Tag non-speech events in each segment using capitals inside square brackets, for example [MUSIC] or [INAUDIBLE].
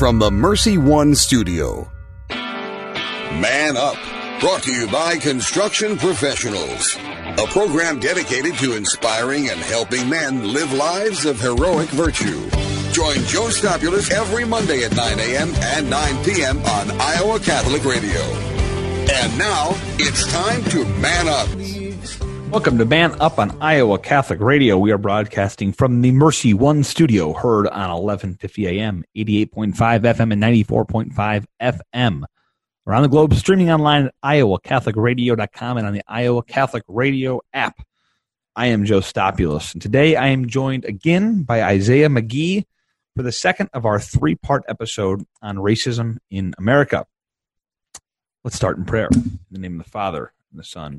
from the Mercy One studio. Man Up, brought to you by Construction Professionals, a program dedicated to inspiring and helping men live lives of heroic virtue. Join Joe Stopulus every Monday at 9 a.m. and 9 p.m. on Iowa Catholic Radio. And now it's time to man up. Welcome to Man Up on Iowa Catholic Radio. We are broadcasting from the Mercy One studio, heard on 1150 AM, 88.5 FM, and 94.5 FM. Around the globe, streaming online at iowacatholicradio.com and on the Iowa Catholic Radio app. I am Joe Stopulus, and today I am joined again by Isaiah McGee for the second of our three part episode on racism in America. Let's start in prayer. In the name of the Father, and the Son,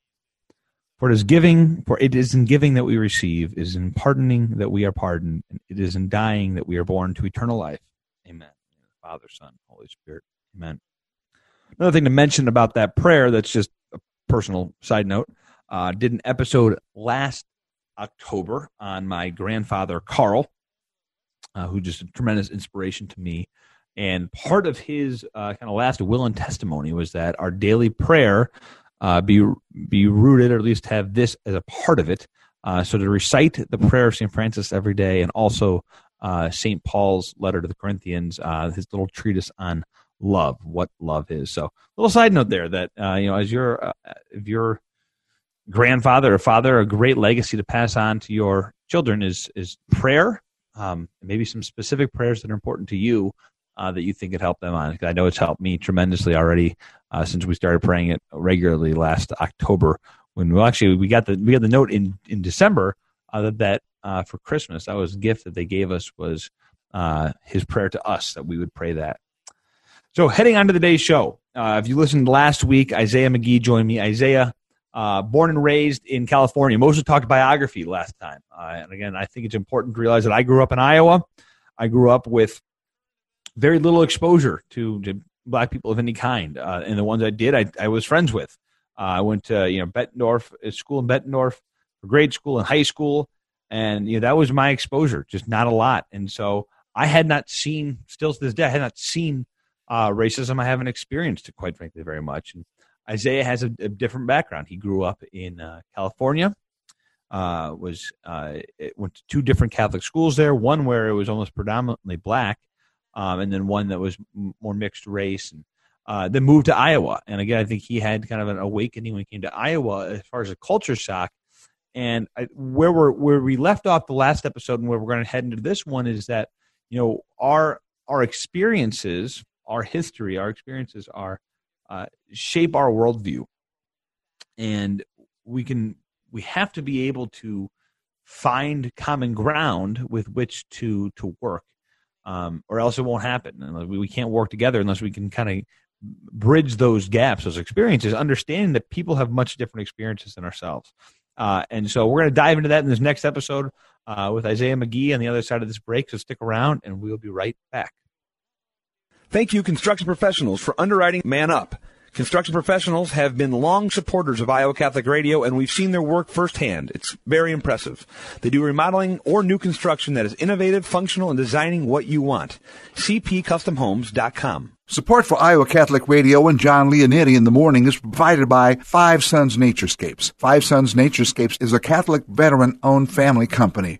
For it is giving, for it is in giving that we receive, it is in pardoning that we are pardoned, and it is in dying that we are born to eternal life. Amen. Father, Son, Holy Spirit. Amen. Another thing to mention about that prayer that's just a personal side note. Uh, did an episode last October on my grandfather Carl, uh, who just a tremendous inspiration to me. And part of his uh, kind of last will and testimony was that our daily prayer uh, be be rooted, or at least have this as a part of it. Uh, so to recite the prayer of St. Francis every day, and also uh, St. Paul's letter to the Corinthians, uh, his little treatise on love, what love is. So, little side note there that you know, as your if your grandfather or father, a great legacy to pass on to your children is is prayer um, maybe some specific prayers that are important to you uh, that you think could help them on. I know it's helped me tremendously already uh, since we started praying it regularly last October. When we actually we got the we got the note in in December uh, that that uh, for Christmas that was a gift that they gave us was uh, his prayer to us that we would pray that. So heading on to the day's show. If you listened last week, Isaiah McGee joined me. Isaiah uh, born and raised in California. Moses talked biography last time. Uh, and again, I think it's important to realize that I grew up in Iowa. I grew up with very little exposure to, to black people of any kind. Uh, and the ones I did, I, I was friends with. Uh, I went to, you know, Bettendorf, uh, school in Bettendorf, grade school and high school. And, you know, that was my exposure, just not a lot. And so I had not seen, still to this day, I had not seen uh, racism. I haven't experienced it, quite frankly, very much. And Isaiah has a, a different background. He grew up in uh, California. Uh, was went to two different Catholic schools there. One where it was almost predominantly black, um, and then one that was m- more mixed race. And uh, then moved to Iowa. And again, I think he had kind of an awakening when he came to Iowa as far as a culture shock. And I, where we where we left off the last episode and where we're going to head into this one is that you know our our experiences, our history, our experiences are uh, shape our worldview, and we can we have to be able to find common ground with which to to work, um, or else it won't happen. We, we can't work together unless we can kind of bridge those gaps, those experiences, understanding that people have much different experiences than ourselves. Uh, and so we're going to dive into that in this next episode uh, with Isaiah McGee on the other side of this break. So stick around, and we'll be right back. Thank you, construction professionals, for underwriting Man Up. Construction professionals have been long supporters of Iowa Catholic Radio, and we've seen their work firsthand. It's very impressive. They do remodeling or new construction that is innovative, functional, and designing what you want. CPCustomHomes.com. Support for Iowa Catholic Radio and Jon Leonetti in the morning is provided by Five Sons Naturescapes. Five Sons Naturescapes is a Catholic veteran owned family company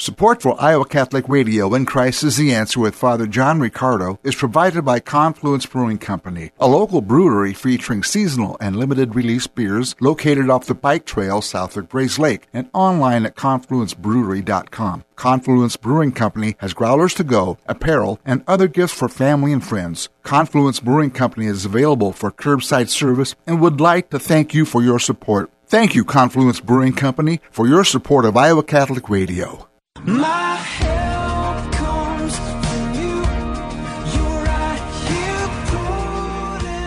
Support for Iowa Catholic Radio and Christ is the Answer with Father John Riccardo is provided by Confluence Brewing Company, a local brewery featuring seasonal and limited release beers located off the bike trail south of Grays Lake and online at confluencebrewery.com. Confluence Brewing Company has growlers to go, apparel, and other gifts for family and friends. Confluence Brewing Company is available for curbside service and would like to thank you for your support. Thank you, Confluence Brewing Company, for your support of Iowa Catholic Radio. My help comes from you. Right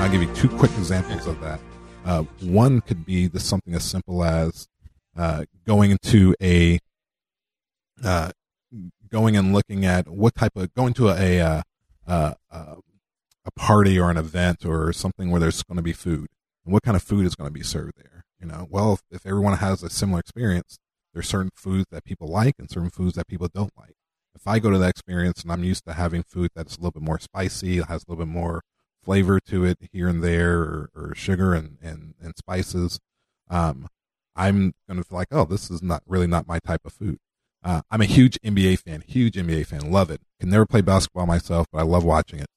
I'll give you two quick examples of that. Uh, one could be the something as simple as uh, going into a uh, going and looking at what type of going to a uh, uh, uh, a party or an event or something where there's going to be food and what kind of food is going to be served there. You know, well, if, if everyone has a similar experience, there's certain foods that people like and certain foods that people don't like. If I go to that experience and I'm used to having food that's a little bit more spicy, has a little bit more flavor to it here and there, or, or sugar and, and, and spices, um, I'm going to feel like, oh, this is not really not my type of food. Uh, I'm a huge NBA fan, huge NBA fan, love it. Can never play basketball myself, but I love watching it.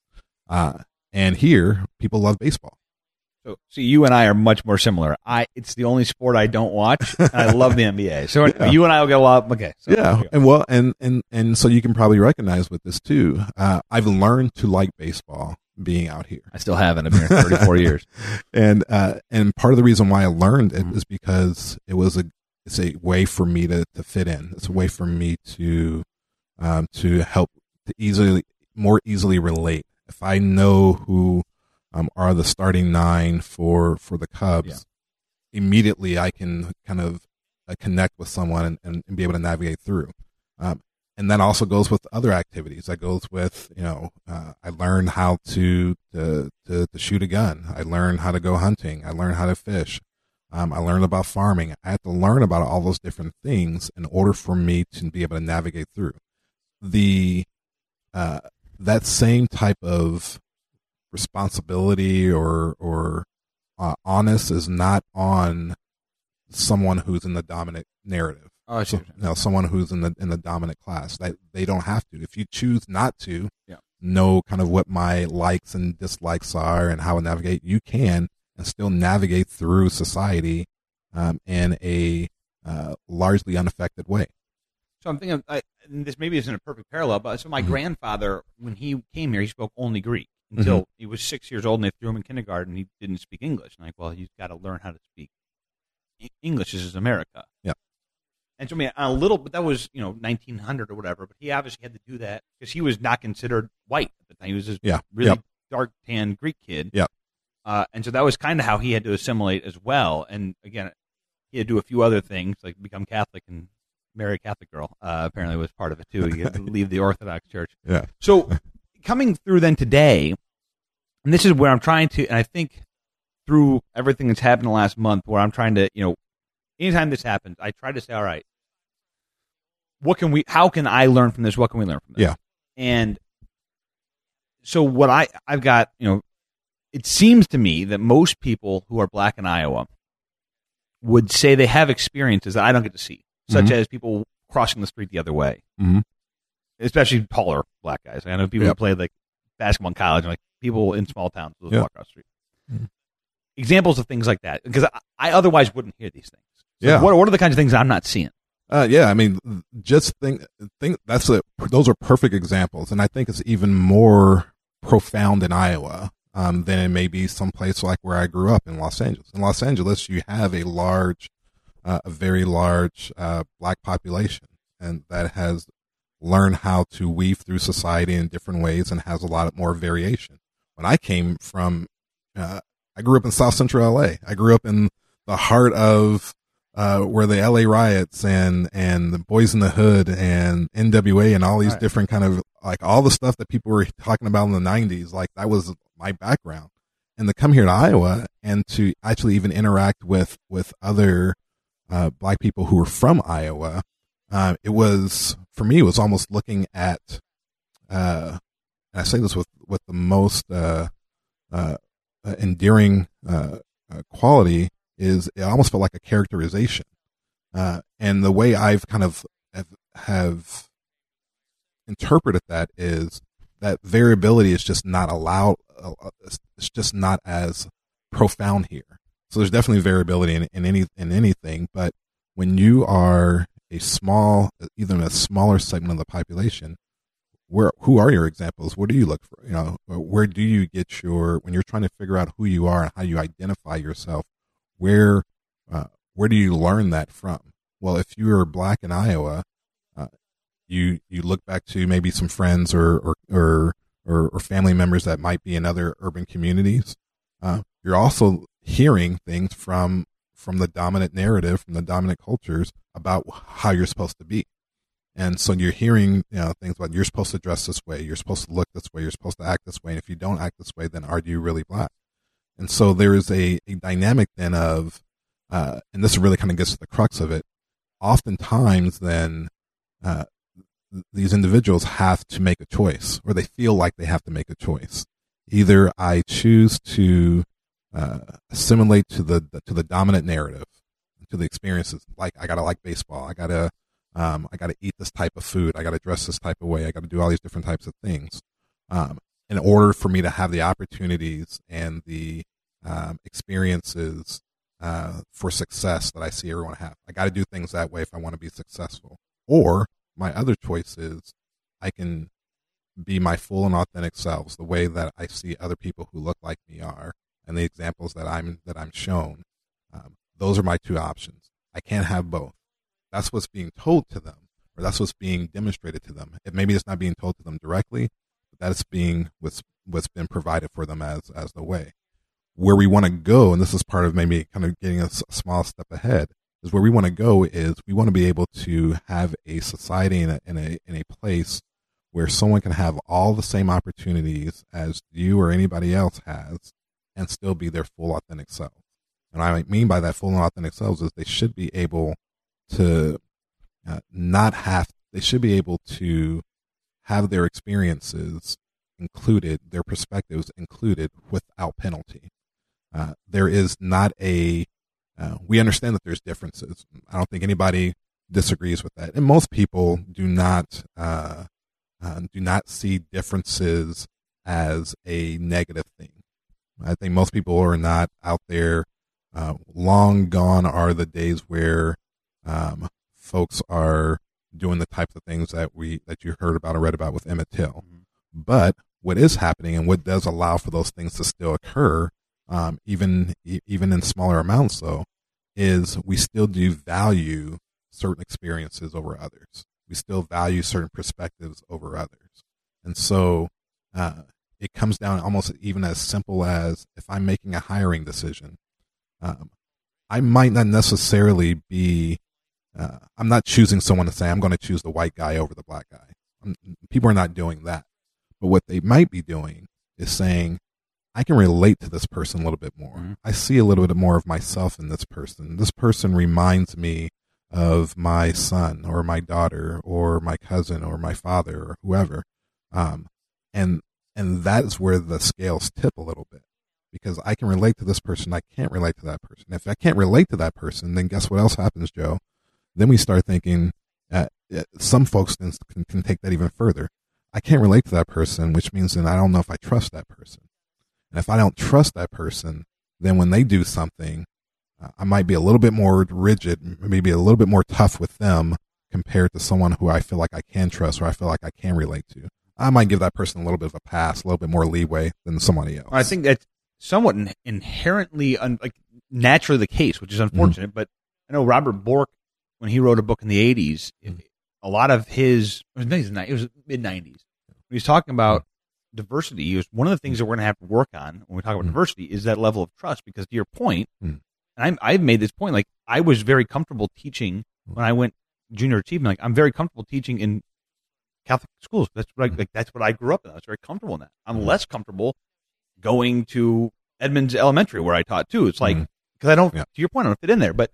Uh, and here, people love baseball. So, so you and I are much more similar. I it's the only sport I don't watch, and I love the NBA. [LAUGHS] So Yeah. you and I will get a lot. Okay, so yeah, and well, and and and so you can probably recognize with this too. Uh, I've learned to like baseball being out here. I still haven't. I've been here 34 [LAUGHS] years. and uh, and part of the reason why I learned it it is because it was a it's a way for me to, to fit in. It's a way for me to um, to help to easily more easily relate. If I know who um, are the starting nine for for the Cubs, Yeah. immediately I can kind of uh, connect with someone and, and, and be able to navigate through. Um, and that also goes with other activities. That goes with you know uh, I learned how to, to to to shoot a gun. I learned how to go hunting. I learned how to fish. Um, I learned about farming. I had to learn about all those different things in order for me to be able to navigate through the uh, that same type of responsibility or or uh, honest is not on someone who's in the dominant narrative. Oh, So, you know, someone who's in the in the dominant class. That they don't have to. If you choose not to Yeah. know kind of what my likes and dislikes are and how to navigate, you can and still navigate through society um, in a uh, largely unaffected way. So I'm thinking, I, this maybe isn't a perfect parallel, but so my Mhm. grandfather, when he came here, he spoke only Greek until Mm-hmm. he was six years old, and they threw him in kindergarten. and He didn't speak English. And like, well, you've got to learn how to speak English. This is America. Yeah. And so I mean, a little, but that was you know 1900 or whatever. But he obviously had to do that because he was not considered white at the time. He was this Yeah. really Yep. dark tan Greek kid. Yeah. Uh, and so that was kind of how he had to assimilate as well. And again, he had to do a few other things like become Catholic and marry a Catholic girl. Uh, apparently, was part of it too. He had to [LAUGHS] leave the Orthodox Church. Yeah. So coming through then today, and this is where I'm trying to, and I think through everything that's happened the last month, where I'm trying to, you know, anytime this happens, I try to say, all right, what can we, how can I learn from this? What can we learn from this? Yeah. And so what I, I've got, you know, it seems to me that most people who are black in Iowa would say they have experiences that I don't get to see, such Mhm. as people crossing the street the other way, Mhm. Especially taller black guys. I know people who Yep. play like basketball in college, and like people in small towns will Yep. walk across the street. Mhm. Examples of things like that, because I, I otherwise wouldn't hear these things. So Yeah. What, what are the kinds of things I'm not seeing? Uh, yeah, I mean, just think, think that's a, those are perfect examples, and I think it's even more profound in Iowa um, than it may be someplace like where I grew up in Los Angeles. In Los Angeles, you have a large, uh, a very large uh, black population, and that has learned how to weave through society in different ways and has a lot more variation. When I came from, uh, I grew up in South Central LA. I grew up in the heart of uh, where the LA riots and and the Boyz n the Hood and NWA and all these Right. different kind of like all the stuff that people were talking about in the '90s. Like that was my background, and to come here to Iowa and to actually even interact with with other uh, black people who were from Iowa, uh, it was for me. It was almost looking at. Uh, I say this with with the most uh, uh, uh, endearing uh, quality is it almost felt like a characterization. Uh, and the way I've kind of have, have interpreted that is that variability is just not allowed. It's just not as profound here. So there's definitely variability in, in any in anything, but when you are a small, even a smaller segment of the population, where who are your examples? What do you look for? You know, where do you get your when you're trying to figure out who you are and how you identify yourself? Where uh, where do you learn that from? Well, if you are black in Iowa, uh, you you look back to maybe some friends or or or, or, or family members that might be in other urban communities. Uh, you're also hearing things from from the dominant narrative, from the dominant cultures about how you're supposed to be. And so you're hearing, you know, things about you're supposed to dress this way, you're supposed to look this way, you're supposed to act this way. And if you don't act this way, then are you really black? And so there is a, a dynamic then of, uh, and this really kind of gets to the crux of it. Oftentimes then, uh, these individuals have to make a choice or they feel like they have to make a choice. Either I choose to, uh, assimilate to the, to the dominant narrative, to the experiences. Like I gotta like baseball. I gotta, um, I got to eat this type of food. I got to dress this type of way. I got to do all these different types of things. Um, in order for me to have the opportunities and the um, experiences uh, for success that I see everyone have, I got to do things that way if I want to be successful. Or my other choice is I can be my full and authentic selves, the way that I see other people who look like me are, and the examples that I'm that I'm shown. Um, those are my two options. I can't have both that's what's being told to them, or that's what's being demonstrated to them. It maybe it's not being told to them directly, but that's being what's what's been provided for them as as the way. Where we want to go, and this is part of maybe kind of getting a, s- small step ahead, is where we want to go is we want to be able to have a society in a, in a in a place where someone can have all the same opportunities as you or anybody else has, and still be their full authentic selves. And I mean by that full and authentic selves is they should be able to uh, not have they should be able to have their experiences included their perspectives included without penalty. Uh, there is not a uh, we understand that there's differences. I don't think anybody disagrees with that. And most people do not uh, uh, do not see differences as a negative thing i think most people are not out there uh, long gone are the days where um, folks are doing the types of things that we that you heard about or read about with Emmett Till. But what is happening and what does allow for those things to still occur, um, even e- even in smaller amounts, though, is we still do value certain experiences over others. We still value certain perspectives over others, and so uh, it comes down almost even as simple as if I'm making a hiring decision, um, I might not necessarily be uh, I'm not choosing someone to say I'm going to choose the white guy over the black guy. I'm, people are not doing that. But what they might be doing is saying, I can relate to this person a little bit more. Mhm. I see a little bit more of myself in this person. This person reminds me of my son or my daughter or my cousin or my father or whoever. Um, and, and that is where the scales tip a little bit because I can relate to this person. I can't relate to that person. If I can't relate to that person, then guess what else happens, Joe? Then we start thinking, uh, uh, some folks can, can, can take that even further. I can't relate to that person, which means then I don't know if I trust that person. And if I don't trust that person, then when they do something, uh, I might be a little bit more rigid, maybe a little bit more tough with them compared to someone who I feel like I can trust or I feel like I can relate to. I might give that person a little bit of a pass, a little bit more leeway than somebody else. I think that's somewhat in, inherently un, like naturally the case, which is unfortunate. But I know Robert Bork, when he wrote a book in the '80s, Mhm. a lot of his it was, it was mid '90s. When he was talking about diversity, he was one of the things that we're going to have to work on when we talk about Mhm. diversity is that level of trust. Because to your point, Mhm. and I, I've made this point, like I was very comfortable teaching when I went junior achievement. Like I'm very comfortable teaching in Catholic schools. That's what I, Mhm. like that's what I grew up in. I was very comfortable in that. I'm Mhm. less comfortable going to Edmunds Elementary where I taught too. It's like because I don't. Yeah. To your point, I don't fit in there. But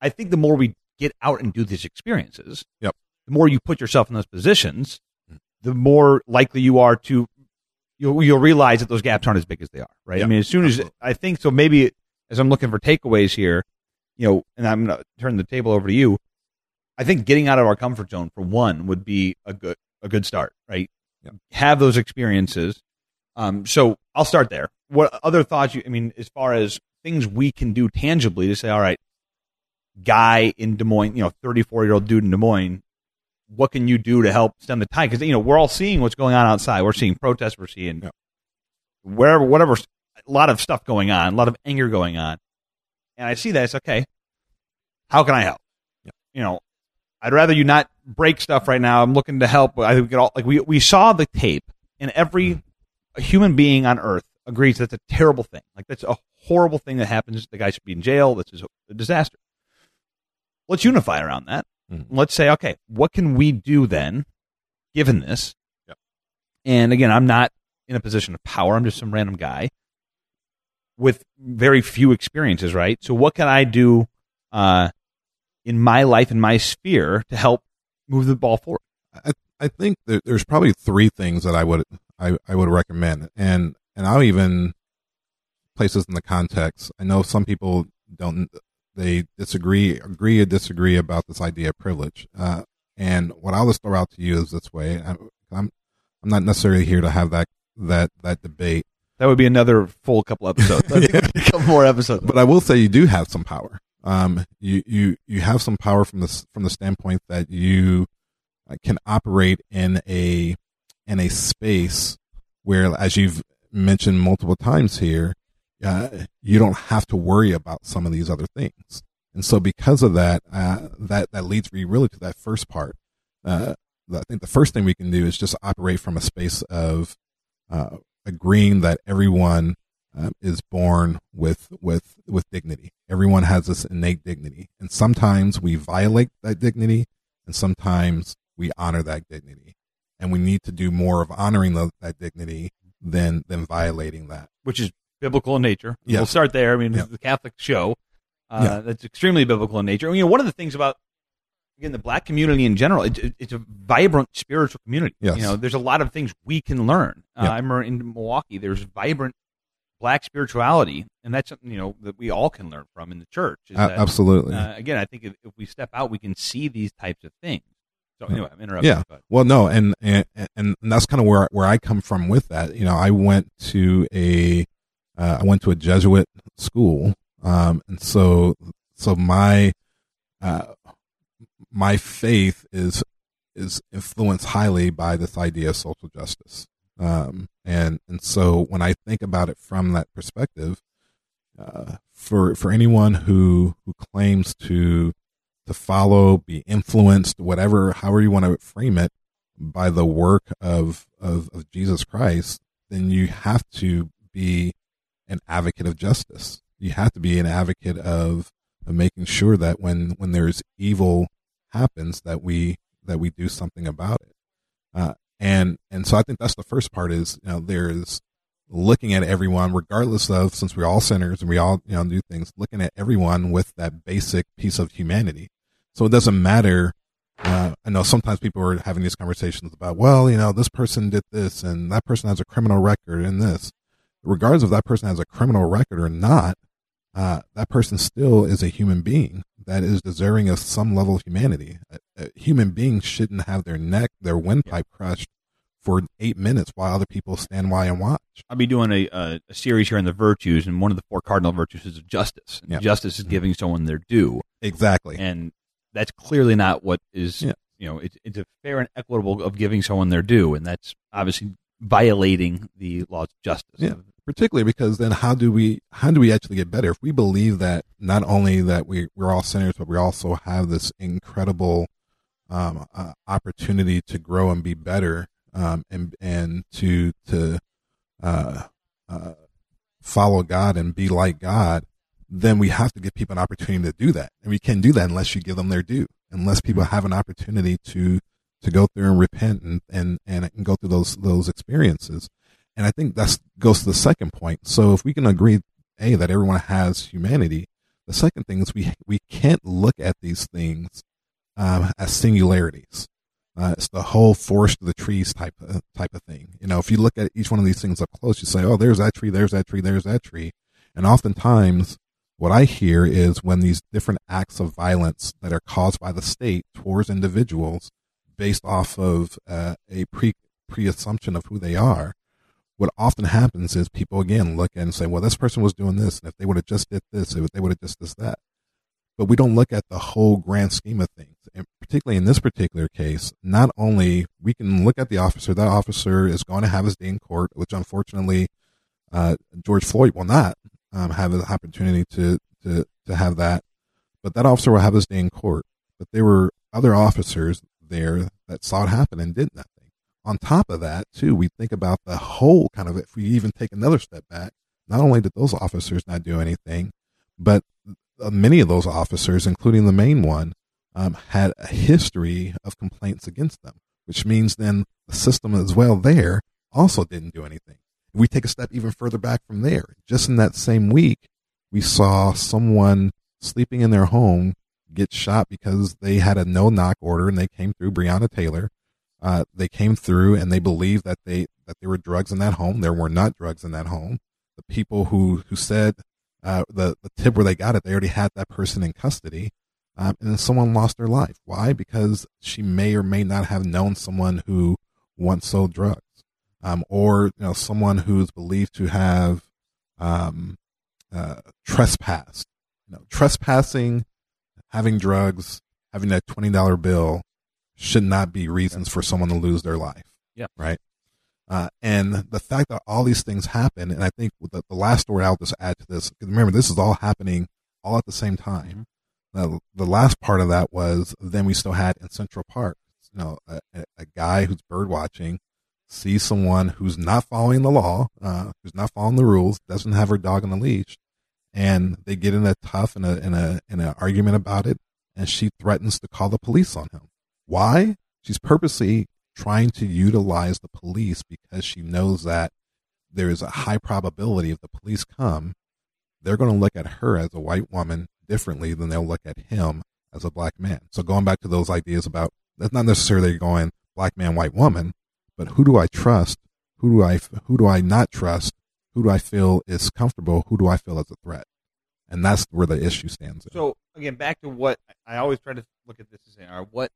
I think the more we get out and do these experiences, Yep. the more you put yourself in those positions, Mhm. the more likely you are to you'll you'll realize that those gaps aren't as big as they are. Right. I mean, as soon as Absolutely. I think so, maybe as I'm looking for takeaways here, you know, and I'm going to turn the table over to you. I think getting out of our comfort zone for one would be a good a good start, right? Yeah. Have those experiences. Um, so I'll start there. What other thoughts? You, I mean, as far as things we can do tangibly to say, all right, guy in Des Moines, you know, thirty four year old dude in Des Moines, what can you do to help stem the tide? Because you know we're all seeing what's going on outside. We're seeing protests. We're seeing Yeah. wherever, whatever, a lot of stuff going on, a lot of anger going on, and I see that it's okay. How can I help? Yeah. You know, I'd rather you not break stuff right now. I'm looking to help. I think we could all like we we saw the tape, and every human being on Earth agrees that's a terrible thing. Like that's a horrible thing that happens. The guy should be in jail. This is a disaster. Let's unify around that. Mhm. Let's say, okay, what can we do then, given this? Yeah. And again, I'm not in a position of power. I'm just some random guy with very few experiences, right? So, what can I do uh, in my life, in my sphere, to help move the ball forward? I, I think that there's probably three things that I would I, I would recommend, and and I'll even place this in the context. I know some people don't they disagree, agree or disagree about this idea of privilege. Uh, and what I'll just throw out to you is this way: I'm I'm, I'm not necessarily here to have that that that debate, That would be another full couple episodes. I think it a couple more episodes. but I will say you do have some power. Um, you you you have some power from the from the standpoint that you uh, can operate in a in a space where, as you've mentioned multiple times here, uh, you don't have to worry about some of these other things. And so, because of that, uh, that that leads me really to that first part. Uh, I think the first thing we can do is just operate from a space of uh, agreeing that everyone uh, is born with with with dignity. Everyone has this innate dignity, and sometimes we violate that dignity, and sometimes we honor that dignity. And we need to do more of honoring the, that dignity than than violating that. which is biblical in nature. Yeah. We'll start there. I mean, Yeah. the Catholic show. Uh, Yeah. That's extremely biblical in nature. You know, one of the things about again the black community in general, it, it- it's a vibrant spiritual community. Yes. You know, there's a lot of things we can learn. Uh, Yeah. I remember in Milwaukee, there's vibrant black spirituality, and that's something you know that we all can learn from in the church. is that, absolutely. Uh, again, I think if, if we step out, we can see these types of things. So anyway, I'm interrupting. Yeah. but Well, no, and and and that's kind of where where I come from with that. You know, I went to a uh, I went to a Jesuit school, um, and so so my uh, my faith is is influenced highly by this idea of social justice. Um, and and so when I think about it from that perspective, uh, for for anyone who who claims to to follow, be influenced, whatever, however you want to frame it, by the work of, of, of Jesus Christ, then you have to be an advocate of justice. You have to be an advocate of, of making sure that when, when there's evil happens, that we, that we do something about it. Uh, and, and so I think that's the first part is, you know, there's looking at everyone, regardless of, since we're all sinners and we all, you know, do things, looking at everyone with that basic piece of humanity. So it doesn't matter. Uh, I know sometimes people are having these conversations about, well, you know, this person did this and that person has a criminal record and this. Regardless if that person has a criminal record or not, uh, that person still is a human being that is deserving of some level of humanity. A human beings shouldn't have their neck, their windpipe crushed for eight minutes while other people stand by and watch. I'll be doing a, a, a series here on the virtues, and one of the four cardinal virtues is justice. And Yeah. Justice is mm-hmm. giving someone their due, Exactly. and that's clearly not what is. Yeah. You know, it's it's a fair and equitable of giving someone their due, and that's obviously violating the laws of justice. Yeah. particularly because then how do we how do we actually get better if we believe that not only that we we're all sinners but we also have this incredible um, uh, opportunity to grow and be better um, and and to to uh, uh, follow God and be like God then we have to give people an opportunity to do that. And we can't do that unless you give them their due. Unless people have an opportunity to to go through and repent and and and, and go through those those experiences. And I think that goes to the second point. So if we can agree, a that everyone has humanity, the second thing is we we can't look at these things um, as singularities. Uh, it's the whole forest of the trees type of, type of thing. You know, if you look at each one of these things up close, you say, "Oh, there's that tree, there's that tree, there's that tree," and oftentimes What I hear is when these different acts of violence that are caused by the state towards individuals based off of uh, a pre pre assumption of who they are, what often happens is people again look and say, well, this person was doing this, and if they would have just did this, if they would have just did that. But we don't look at the whole grand scheme of things. And particularly in this particular case, not only we can look at the officer, that officer is going to have his day in court, which unfortunately uh, George Floyd will not um, have the opportunity to, to, to have that. But that officer will have his day in court. But there were other officers there that saw it happen and did nothing on top of that, too, we think about the whole kind of, if we even take another step back, not only did those officers not do anything, but many of those officers, including the main one, um, had a history of complaints against them, which means then the system as well there also didn't do anything. We take a step even further back from there, just in that same week, we saw someone sleeping in their home get shot because they had a no knock order and they came through Breonna Taylor uh, they came through and they believed that they that there were drugs in that home. There were not drugs in that home. The people who who said uh, the the tip where they got it, they already had that person in custody, um, and then someone lost their life. Why? Because she may or may not have known someone who once sold drugs, um, or you know someone who's believed to have um, uh, trespassed. You know, trespassing, having drugs, having that twenty dollar bill should not be reasons for someone to lose their life. Yeah. Right. Uh, and the fact that all these things happen, and I think the, the last story I'll just add to this, because remember, this is all happening all at the same time. Uh, the last part of that was then we still had in Central Park, you know, a, a guy who's bird watching sees someone who's not following the law, uh, who's not following the rules, doesn't have her dog on the leash, and they get in a tough and a in a in an argument about it, and she threatens to call the police on him. Why? She's purposely trying to utilize the police because she knows that there is a high probability if the police come, they're going to look at her as a white woman differently than they'll look at him as a black man. So going back to those ideas about that's not necessarily going black man, white woman, but who do I trust? Who do I who do I not trust? Who do I feel is comfortable? Who do I feel is a threat? And that's where the issue stands. in. So again, back to what I always try to look at this as saying, all right, what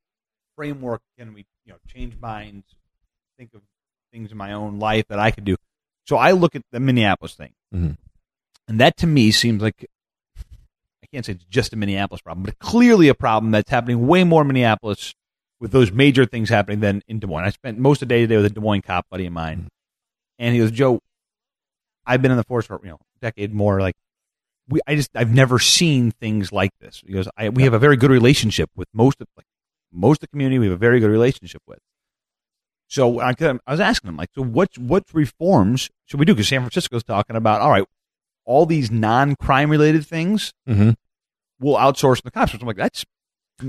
framework can we, you know, change minds, think of things in my own life that I could do. So I look at the Minneapolis thing, Mhm. and that to me seems like I can't say it's just a Minneapolis problem, but clearly a problem that's happening way more in Minneapolis with those major things happening than in Des Moines. I spent most of the day today with a Des Moines cop buddy of mine, and he goes, "Joe, I've been in the force for you know a decade more. Like we, I just I've never seen things like this." He goes, I, "We have a very good relationship with most of like most of the community. We have a very good relationship with." So I, I was asking him, like, so what what reforms should we do? Because San Francisco's talking about, all right, all these non-crime related things Mhm. we'll outsource the cops. I'm like, that's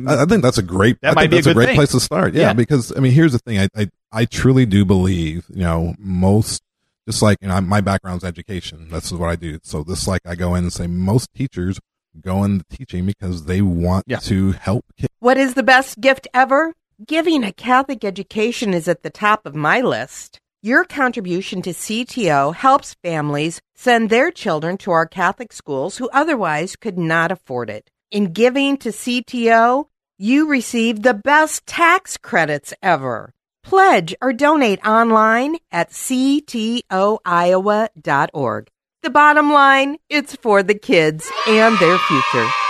I, think that's a great. That I might be a that's a, good great thing. place to start. Yeah, Yeah. because I mean, here's the thing. I, I I truly do believe. You know, most just like you know, my background's education. This is what I do. So this like I go in and say most teachers go into teaching because they want Yeah. to help kids. What is the best gift ever? Giving a Catholic education is at the top of my list. Your contribution to CTO helps families send their children to our Catholic schools who otherwise could not afford it. In giving to CTO, you receive the best tax credits ever. Pledge or donate online at ctoiowa.org. The bottom line, it's for the kids and their future.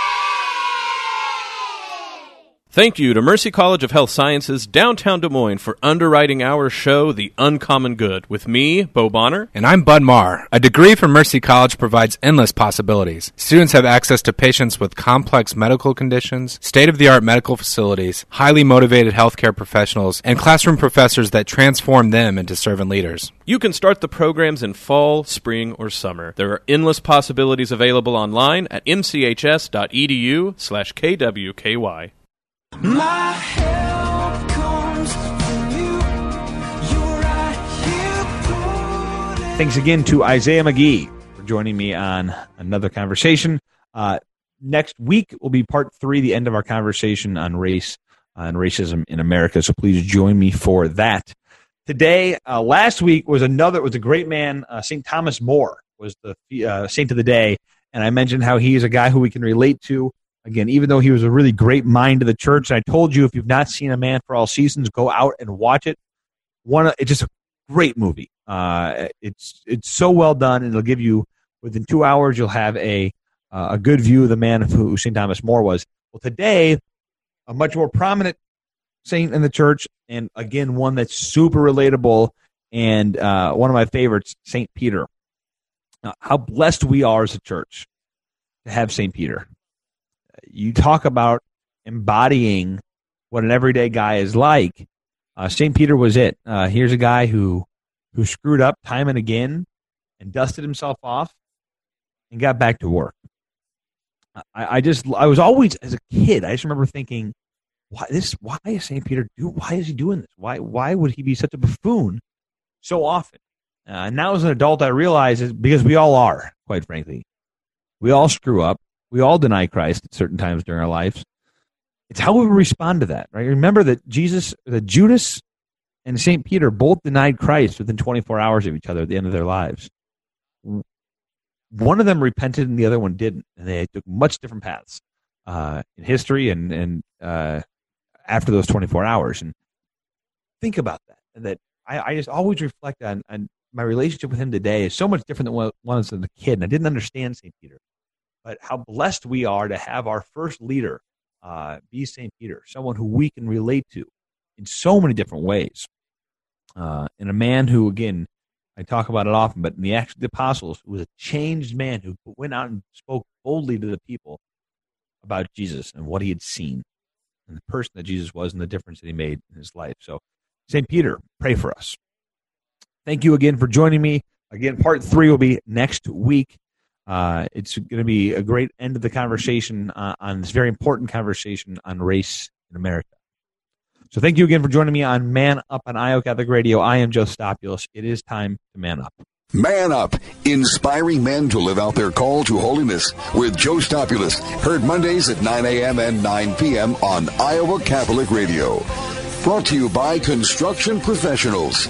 Thank you to Mercy College of Health Sciences, downtown Des Moines, for underwriting our show, The Uncommon Good, with me, Bo Bonner. And I'm Bud Marr. A degree from Mercy College provides endless possibilities. Students have access to patients with complex medical conditions, state of the art medical facilities, highly motivated healthcare professionals, and classroom professors that transform them into servant leaders. You can start the programs in fall, spring, or summer. There are endless possibilities available online at mchs.edu slash kwky. My help comes from you. You're right here, Thanks again to Isaiah McGee for joining me on another conversation. Uh, next week will be part three, the end of our conversation on race and racism in America. So please join me for that. Today, uh, last week was another was a great man. Uh, Saint Thomas More was the uh, saint of the day, and I mentioned how he's a guy who we can relate to. Again, even though he was a really great mind of the church, and I told you if you've not seen A Man for All Seasons, go out and watch it. One, it's just a great movie. Uh, it's it's so well done, and it'll give you within two hours you'll have a uh, a good view of the man who St. Thomas More was. Well, today, a much more prominent saint in the church, and again one that's super relatable, and uh, one of my favorites, Saint Peter. Now, how blessed we are as a church to have St. Peter. You talk about embodying what an everyday guy is like. Uh, St. Peter was it. Uh, here's a guy who who screwed up time and again and dusted himself off and got back to work. I, I just I was always as a kid. I just remember thinking, why this? Why is St. Peter do? Why is he doing this? Why why would he be such a buffoon so often? Uh, now as an adult, I realize it's because we all are, quite frankly. We all screw up. We all deny Christ at certain times during our lives. It's how we respond to that, right? Remember that Jesus, that Judas and St. Peter both denied Christ within 24 hours of each other at the end of their lives. One of them repented and the other one didn't, and they took much different paths uh, in history and, and uh, after those 24 hours. And think about that. And that I, I just always reflect on, on my relationship with him today is so much different than what it was as a kid. And I didn't understand St. Peter, but how blessed we are to have our first leader uh, be St. Peter, someone who we can relate to in so many different ways. Uh, and a man who, again, I talk about it often, but in the Acts of the Apostles, who was a changed man who went out and spoke boldly to the people about Jesus and what he had seen and the person that Jesus was and the difference that he made in his life. So, St. Peter, pray for us. Thank you again for joining me. Again, part three will be next week. Uh, it's going to be a great end of the conversation uh, on this very important conversation on race in America. So thank you again for joining me on Man Up on Iowa Catholic Radio. I am Joe Stopulus. It is time to man up. Man Up, inspiring men to live out their call to holiness with Joe Stopulus. Heard Mondays at 9 a.m. and 9 p.m. on Iowa Catholic Radio. Brought to you by Construction Professionals.